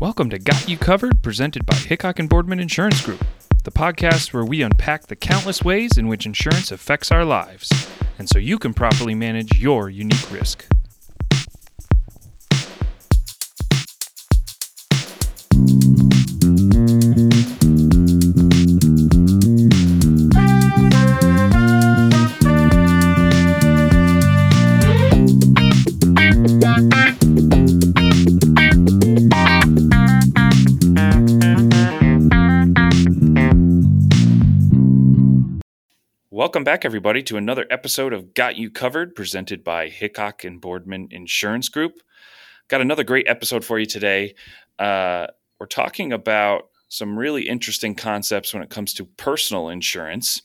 Welcome to Got You Covered, presented by Hickok and Boardman Insurance Group, the podcast where we unpack the countless ways in which insurance affects our lives, and so you can properly manage your unique risk. Welcome back, everybody, to another episode of Got You Covered, presented by Hickok and Boardman Insurance Group. Got another great episode for you today. Uh, we're talking about some really interesting concepts when it comes to personal insurance.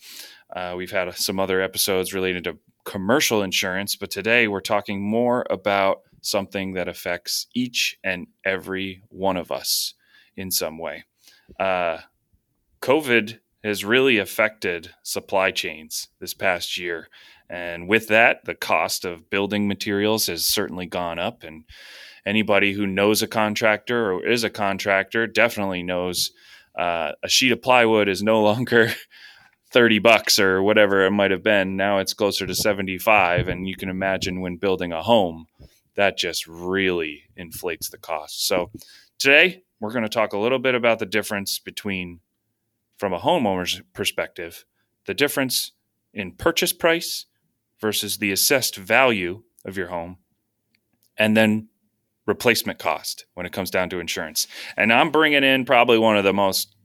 Uh, we've had some other episodes related to commercial insurance, but today we're talking more about something that affects each and every one of us in some way. Uh, COVID has really affected supply chains this past year. And with that, the cost of building materials has certainly gone up. And anybody who knows a contractor or is a contractor definitely knows uh, a sheet of plywood is no longer 30 bucks or whatever it might have been. Now it's closer to 75. And you can imagine when building a home, that just really inflates the cost. So today, we're going to talk a little bit about the difference between from a homeowner's perspective, the difference in purchase price versus the assessed value of your home, and then replacement cost when it comes down to insurance. And I'm bringing in probably one of the most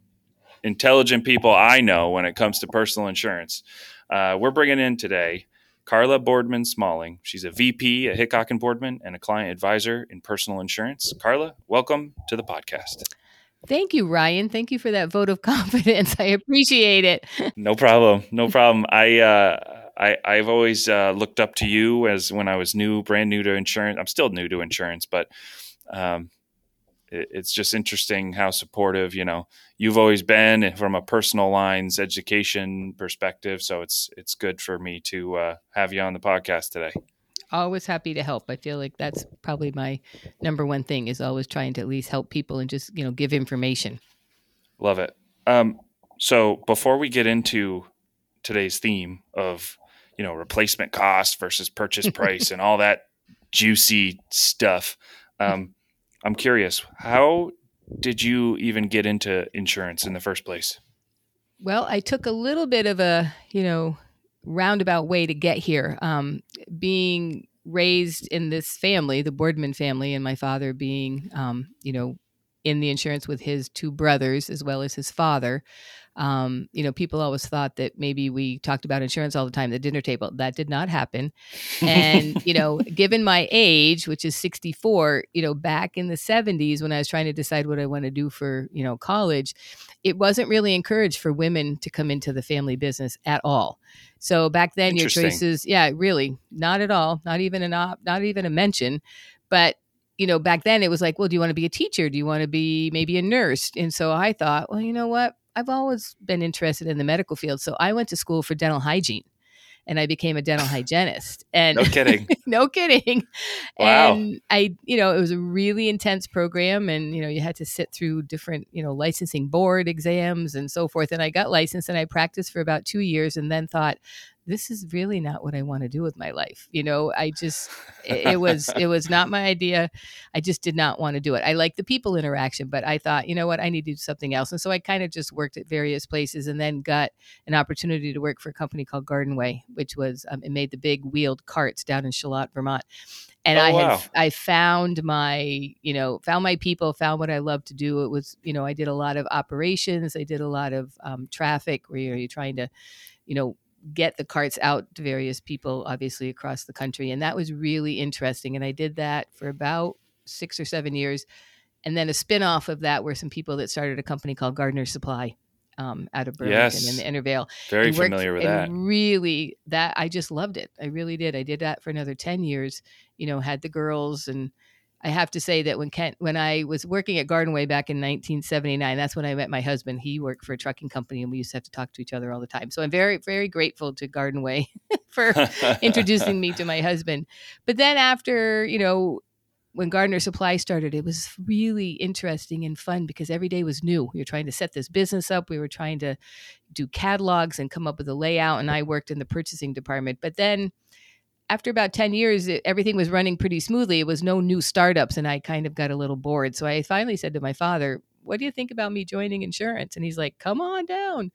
intelligent people I know when it comes to personal insurance. Uh, we're bringing in today Carla Boardman Smalling. She's a VP at Hickok and Boardman and a client advisor in personal insurance. Carla, welcome to the podcast. Thank you, Ryan. Thank you for that vote of confidence. I appreciate it. no problem. No problem. I uh, I I've always uh, looked up to you as when I was new, brand new to insurance. I'm still new to insurance, but um, it, it's just interesting how supportive you know you've always been from a personal lines education perspective. So it's it's good for me to uh, have you on the podcast today always happy to help. I feel like that's probably my number one thing is always trying to at least help people and just, you know, give information. Love it. Um, so before we get into today's theme of, you know, replacement cost versus purchase price and all that juicy stuff, um, I'm curious, how did you even get into insurance in the first place? Well, I took a little bit of a, you know, roundabout way to get here. Um, being raised in this family, the Boardman family, and my father being, um, you know, in the insurance with his two brothers as well as his father. Um, you know, people always thought that maybe we talked about insurance all the time at the dinner table. That did not happen. And, you know, given my age, which is 64, you know, back in the 70s when I was trying to decide what I want to do for, you know, college, it wasn't really encouraged for women to come into the family business at all. So back then your choices, yeah, really not at all, not even an op, not even a mention. But you know, back then it was like, well, do you want to be a teacher? Do you want to be maybe a nurse? And so I thought, well, you know what? I've always been interested in the medical field. So I went to school for dental hygiene and I became a dental hygienist. And no kidding. no kidding. Wow. And I, you know, it was a really intense program and, you know, you had to sit through different, you know, licensing board exams and so forth. And I got licensed and I practiced for about two years and then thought, this is really not what I want to do with my life. You know, I just it, it was it was not my idea. I just did not want to do it. I like the people interaction, but I thought, you know what, I need to do something else. And so I kind of just worked at various places and then got an opportunity to work for a company called Garden Way, which was um, it made the big wheeled carts down in Charlotte, Vermont. And oh, I wow. had I found my, you know, found my people, found what I love to do. It was, you know, I did a lot of operations, I did a lot of um, traffic where you're, you're trying to, you know, get the carts out to various people, obviously across the country. And that was really interesting. And I did that for about six or seven years. And then a spin off of that were some people that started a company called Gardener's Supply. Um, out of Burlington yes. in the Intervale. Very and worked, familiar with and that. Really, that I just loved it. I really did. I did that for another ten years. You know, had the girls, and I have to say that when Kent, when I was working at Garden Way back in 1979, that's when I met my husband. He worked for a trucking company, and we used to have to talk to each other all the time. So I'm very, very grateful to Garden Way for introducing me to my husband. But then after, you know, when Gardener's Supply started, it was really interesting and fun because every day was new. We were trying to set this business up. We were trying to do catalogs and come up with a layout. And I worked in the purchasing department. But then after about 10 years, it, everything was running pretty smoothly. It was no new startups. And I kind of got a little bored. So I finally said to my father, what do you think about me joining insurance? And he's like, come on down.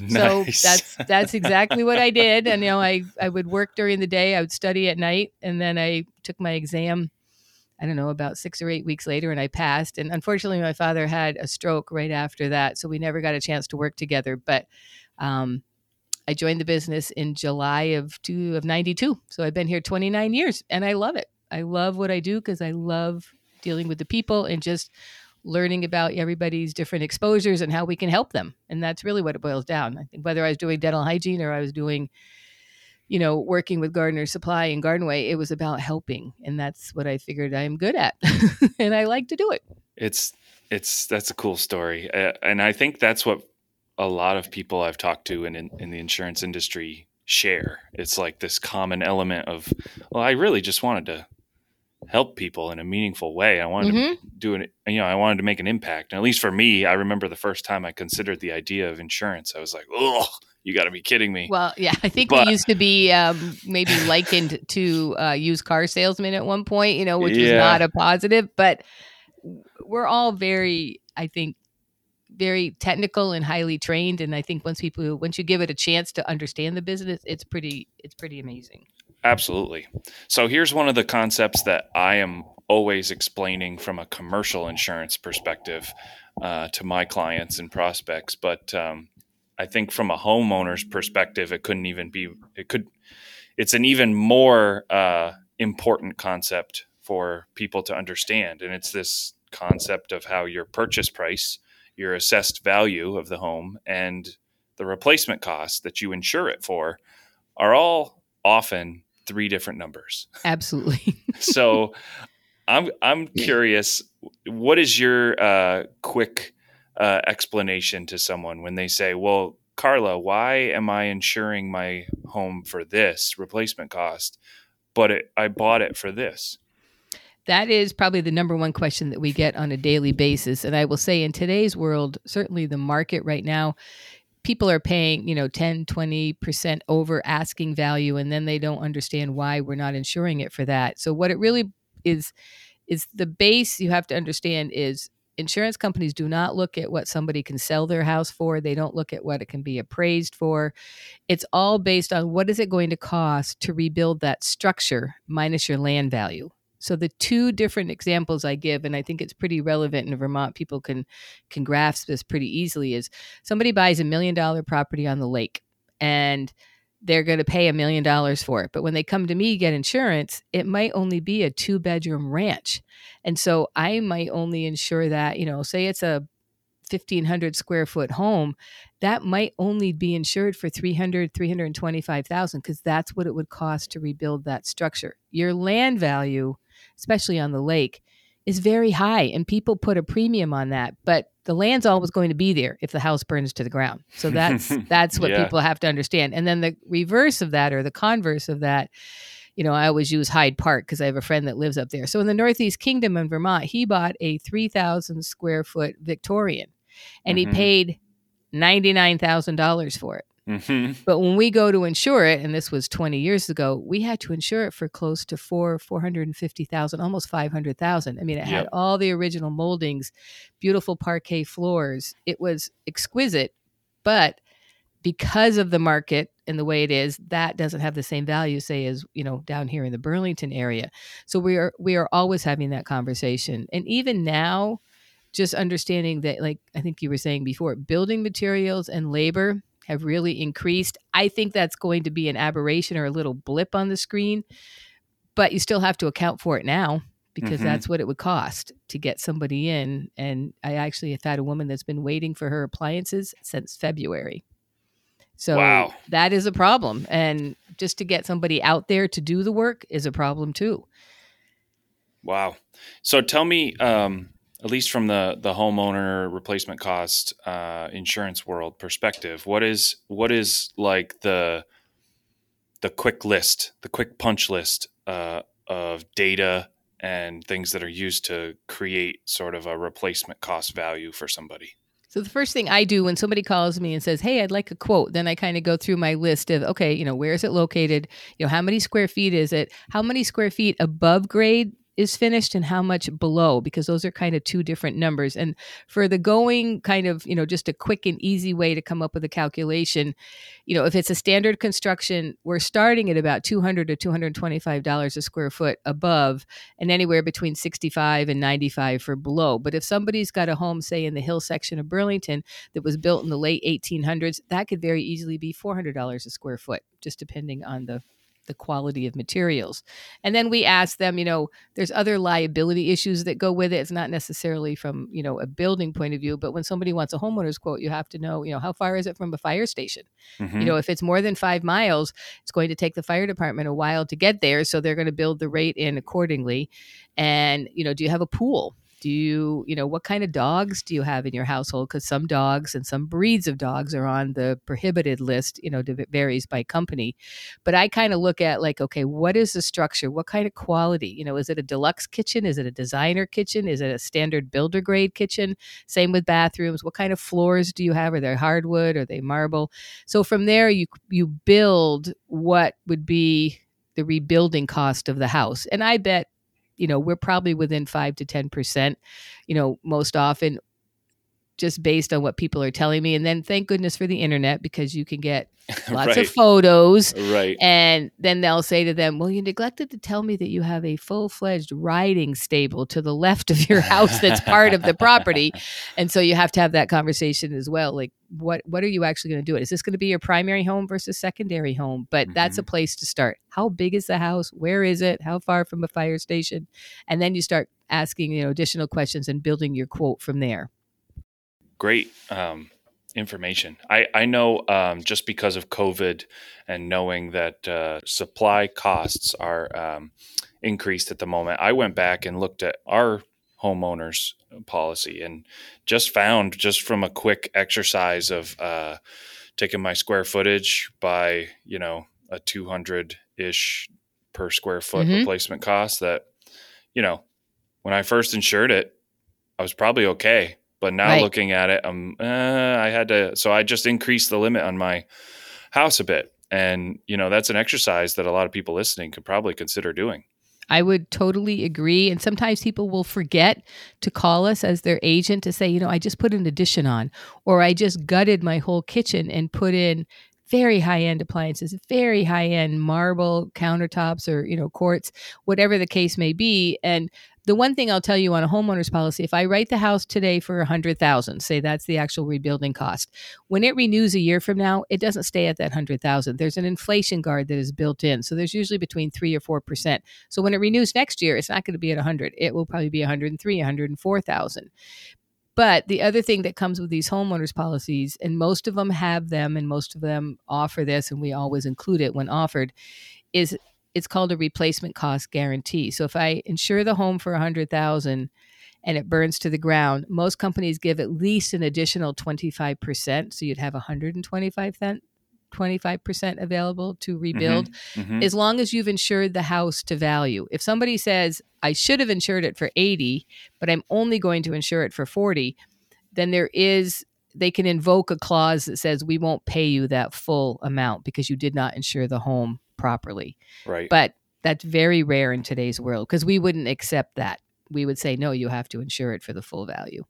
Nice. So that's that's exactly what I did. And you know, I I would work during the day, I would study at night, and then I took my exam. I don't know, about six or eight weeks later, and I passed. And unfortunately, my father had a stroke right after that, so we never got a chance to work together. But um, I joined the business in July of two of '92, so I've been here 29 years, and I love it. I love what I do because I love dealing with the people and just learning about everybody's different exposures and how we can help them. And that's really what it boils down. I think whether I was doing dental hygiene or I was doing, you know, working with Gardener's Supply and Garden Way, it was about helping. And that's what I figured I'm good at. and I like to do it. It's, it's, that's a cool story. Uh, and I think that's what a lot of people I've talked to in, in, in the insurance industry share. It's like this common element of, well, I really just wanted to help people in a meaningful way. I wanted mm-hmm. to do it, you know, I wanted to make an impact. And at least for me, I remember the first time I considered the idea of insurance, I was like, oh, you got to be kidding me. Well, yeah, I think but, we used to be um, maybe likened to uh, used car salesman at one point, you know, which yeah. was not a positive, but we're all very, I think, very technical and highly trained and i think once people once you give it a chance to understand the business it's pretty it's pretty amazing Absolutely. So here's one of the concepts that I am always explaining from a commercial insurance perspective uh, to my clients and prospects. But um, I think from a homeowner's perspective, it couldn't even be. It could. It's an even more uh, important concept for people to understand, and it's this concept of how your purchase price, your assessed value of the home, and the replacement cost that you insure it for are all often three different numbers. Absolutely. so I'm I'm curious, what is your uh, quick uh, explanation to someone when they say, "Well, Carla, why am I insuring my home for this replacement cost, but it, I bought it for this?" That is probably the number one question that we get on a daily basis. And I will say, in today's world, certainly the market right now people are paying, you know, 10, 20% over asking value and then they don't understand why we're not insuring it for that. So what it really is is the base you have to understand is insurance companies do not look at what somebody can sell their house for they don't look at what it can be appraised for it's all based on what is it going to cost to rebuild that structure minus your land value so the two different examples I give, and I think it's pretty relevant in Vermont, people can can grasp this pretty easily, is somebody buys a million dollar property on the lake and they're going to pay a million dollars for it. But when they come to me get insurance, it might only be a two bedroom ranch. And so I might only insure that, you know, say it's a 1500 square foot home that might only be insured for 300 325000 because that's what it would cost to rebuild that structure your land value especially on the lake, is very high and people put a premium on that but the land's always going to be there if the house burns to the ground so that's that's what yeah. people have to understand and then the reverse of that or the converse of that you know i always use hyde park because i have a friend that lives up there so in the northeast kingdom in vermont he bought a 3000 square foot victorian and mm-hmm. he paid $99000 for it Mm-hmm. But when we go to insure it, and this was 20 years ago, we had to insure it for close to four, 450,000, almost 500,000. I mean, it yep. had all the original moldings, beautiful parquet floors. It was exquisite, but because of the market and the way it is, that doesn't have the same value, say, as you know, down here in the Burlington area. So we are we are always having that conversation, and even now, just understanding that, like I think you were saying before, building materials and labor have really increased. I think that's going to be an aberration or a little blip on the screen, but you still have to account for it now because mm-hmm. that's what it would cost to get somebody in. And I actually have had a woman that's been waiting for her appliances since February. So wow. that is a problem. And just to get somebody out there to do the work is a problem too. Wow. So tell me, um, at least from the the homeowner replacement cost uh, insurance world perspective, what is what is like the the quick list, the quick punch list uh, of data and things that are used to create sort of a replacement cost value for somebody? So the first thing I do when somebody calls me and says, "Hey, I'd like a quote," then I kind of go through my list of, okay, you know, where is it located? You know, how many square feet is it? How many square feet above grade is finished and how much below because those are kind of two different numbers. And for the going kind of you know just a quick and easy way to come up with a calculation you know if it's a standard construction we're starting at about 200 to 225 dollars a square foot above and anywhere between 65 and 95 for below. But if somebody's got a home say in the hill section of burlington that was built in the late 1800s that could very easily be $400 a square foot just depending on the the quality of materials. And then we ask them, you know, there's other liability issues that go with it. It's not necessarily from, you know, a building point of view, but when somebody wants a homeowner's quote, you have to know, you know, how far is it from a fire station? Mm-hmm. You know, if it's more than five miles, it's going to take the fire department a while to get there. So they're going to build the rate in accordingly. And, you know, do you have a pool? Do you you know what kind of dogs do you have in your household? Because some dogs and some breeds of dogs are on the prohibited list you know it varies by company. But i kind of look at like okay what is the structure? What kind of quality? You know is it a deluxe kitchen? Is it a designer kitchen? Is it a standard builder grade kitchen? Same with bathrooms. What kind of floors do you have? Are they hardwood? Are they marble? So from there you you build what would be the rebuilding cost of the house. And i bet you know we're probably within 5 to 10% you know most often just based on what people are telling me. And then thank goodness for the internet because you can get lots right. of photos. Right. And then they'll say to them well you neglected to tell me that you have a full-fledged riding stable to the left of your house that's part of the property. And so you have to have that conversation as well. Like what what are you actually going to do? It is this going to be your primary home versus secondary home? But mm-hmm. that's a mm-hmm. place to start. How big is the house? Where is it? How far from a fire station? And then you start asking you know additional questions and building your quote from there great um, information. I, I know um, just because of COVID and knowing that uh, supply costs are um, increased at the moment, I went back and looked at our homeowners policy and just found just from a quick exercise of uh, taking my square footage by you know a 200 ish per square foot mm-hmm. replacement cost that you know when I first insured it I was probably okay but now right. looking at it, um, uh, I had to, so I just increased the limit on my house a bit. And, you know, that's an exercise that a lot of people listening could probably consider doing. I would totally agree. And sometimes people will forget to call us as their agent to say, you know, I just put an addition on, or I just gutted my whole kitchen and put in very high end appliances, very high end marble countertops or, you know, quartz, whatever the case may be. And the one thing I'll tell you on a homeowner's policy, if I write the house today for a hundred thousand, say that's the actual rebuilding cost, when it renews a year from now, it doesn't stay at that hundred thousand. There's an inflation guard that is built in, so there's usually between three or four percent. So when it renews next year, it's not going to be at a hundred. It will probably be 103, 104 thousand. But the other thing that comes with these homeowners policies, and most of them have them, and most of them offer this, and we always include it when offered, is it's called a replacement cost guarantee. So if I insure the home for a hundred thousand and it burns to the ground, most companies give at least an additional 25%. So you'd have 125 25% available to mm-hmm. rebuild mm-hmm, mm-hmm. as long as you've insured the house to value. If somebody says, I should have insured it for 80, but I'm only going to insure it for 40, then there is they can invoke a clause that says we won't pay you that full amount because you did not insure the home properly. Right. But that's very rare in today's world because we wouldn't accept that. We would say no, you have to insure it for the full value.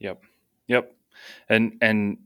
Yep. Yep. And and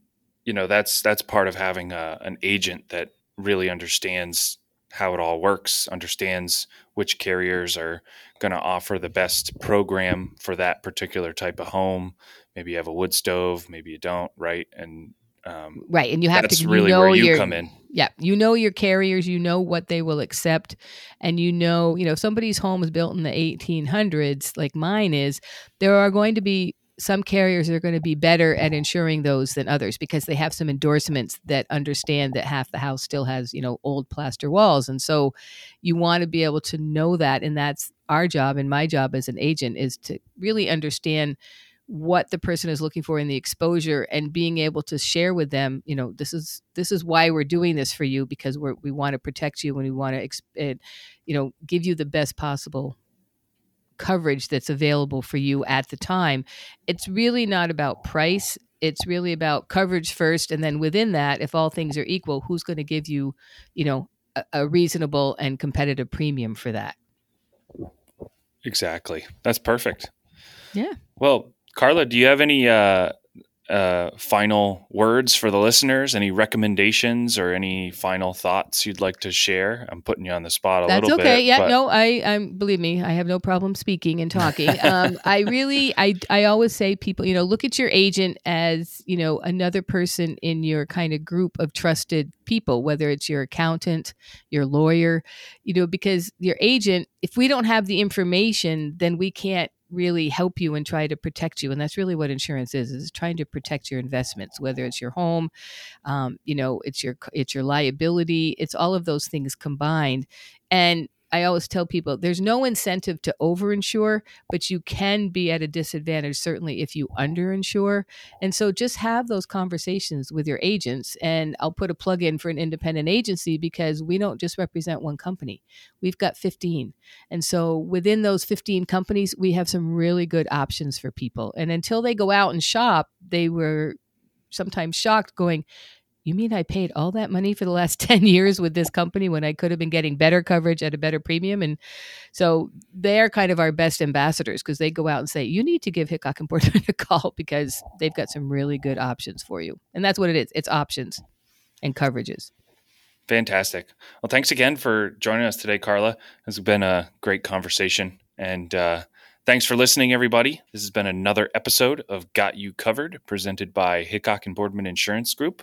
you know that's that's part of having a, an agent that really understands how it all works, understands which carriers are going to offer the best program for that particular type of home. Maybe you have a wood stove, maybe you don't, right? And um, right, and you have that's to really know where you your, come in. Yeah, you know your carriers, you know what they will accept, and you know, you know, if somebody's home is built in the 1800s, like mine is, there are going to be some carriers are going to be better at insuring those than others because they have some endorsements that understand that half the house still has you know old plaster walls and so you want to be able to know that and that's our job and my job as an agent is to really understand what the person is looking for in the exposure and being able to share with them you know this is this is why we're doing this for you because we're, we want to protect you and we want to exp- you know give you the best possible coverage that's available for you at the time. It's really not about price. It's really about coverage first, and then within that, if all things are equal, who's going to give you, you know, a, a reasonable and competitive premium for that? Exactly. That's perfect. Yeah. Well, Carla, do you have any uh, uh, final words for the listeners? Any recommendations or any final thoughts you'd like to share? I'm putting you on the spot a That's little okay. bit. That's okay. Yeah, but- no, I, I believe me, I have no problem speaking and talking. Um, I really, I, I always say people, you know, look at your agent as you know another person in your kind of group of trusted people, whether it's your accountant, your lawyer, you know, because your agent, if we don't have the information, then we can't really help you and try to protect you and that's really what insurance is is trying to protect your investments whether it's your home um, you know it's your it's your liability it's all of those things combined. And I always tell people there's no incentive to overinsure, but you can be at a disadvantage certainly if you underinsure. And so just have those conversations with your agents. And I'll put a plug in for an independent agency because we don't just represent one company. We've got 15. And so within those 15 companies, we have some really good options for people. And until they go out and shop, they were sometimes shocked going, you mean I paid all that money for the last 10 years with this company when I could have been getting better coverage at a better premium? And so they're kind of our best ambassadors because they go out and say, you need to give Hickok and Boardman a call because they've got some really good options for you. And that's what it is it's options and coverages. Fantastic. Well, thanks again for joining us today, Carla. It's been a great conversation. And uh, thanks for listening, everybody. This has been another episode of Got You Covered, presented by Hickok and Boardman Insurance Group.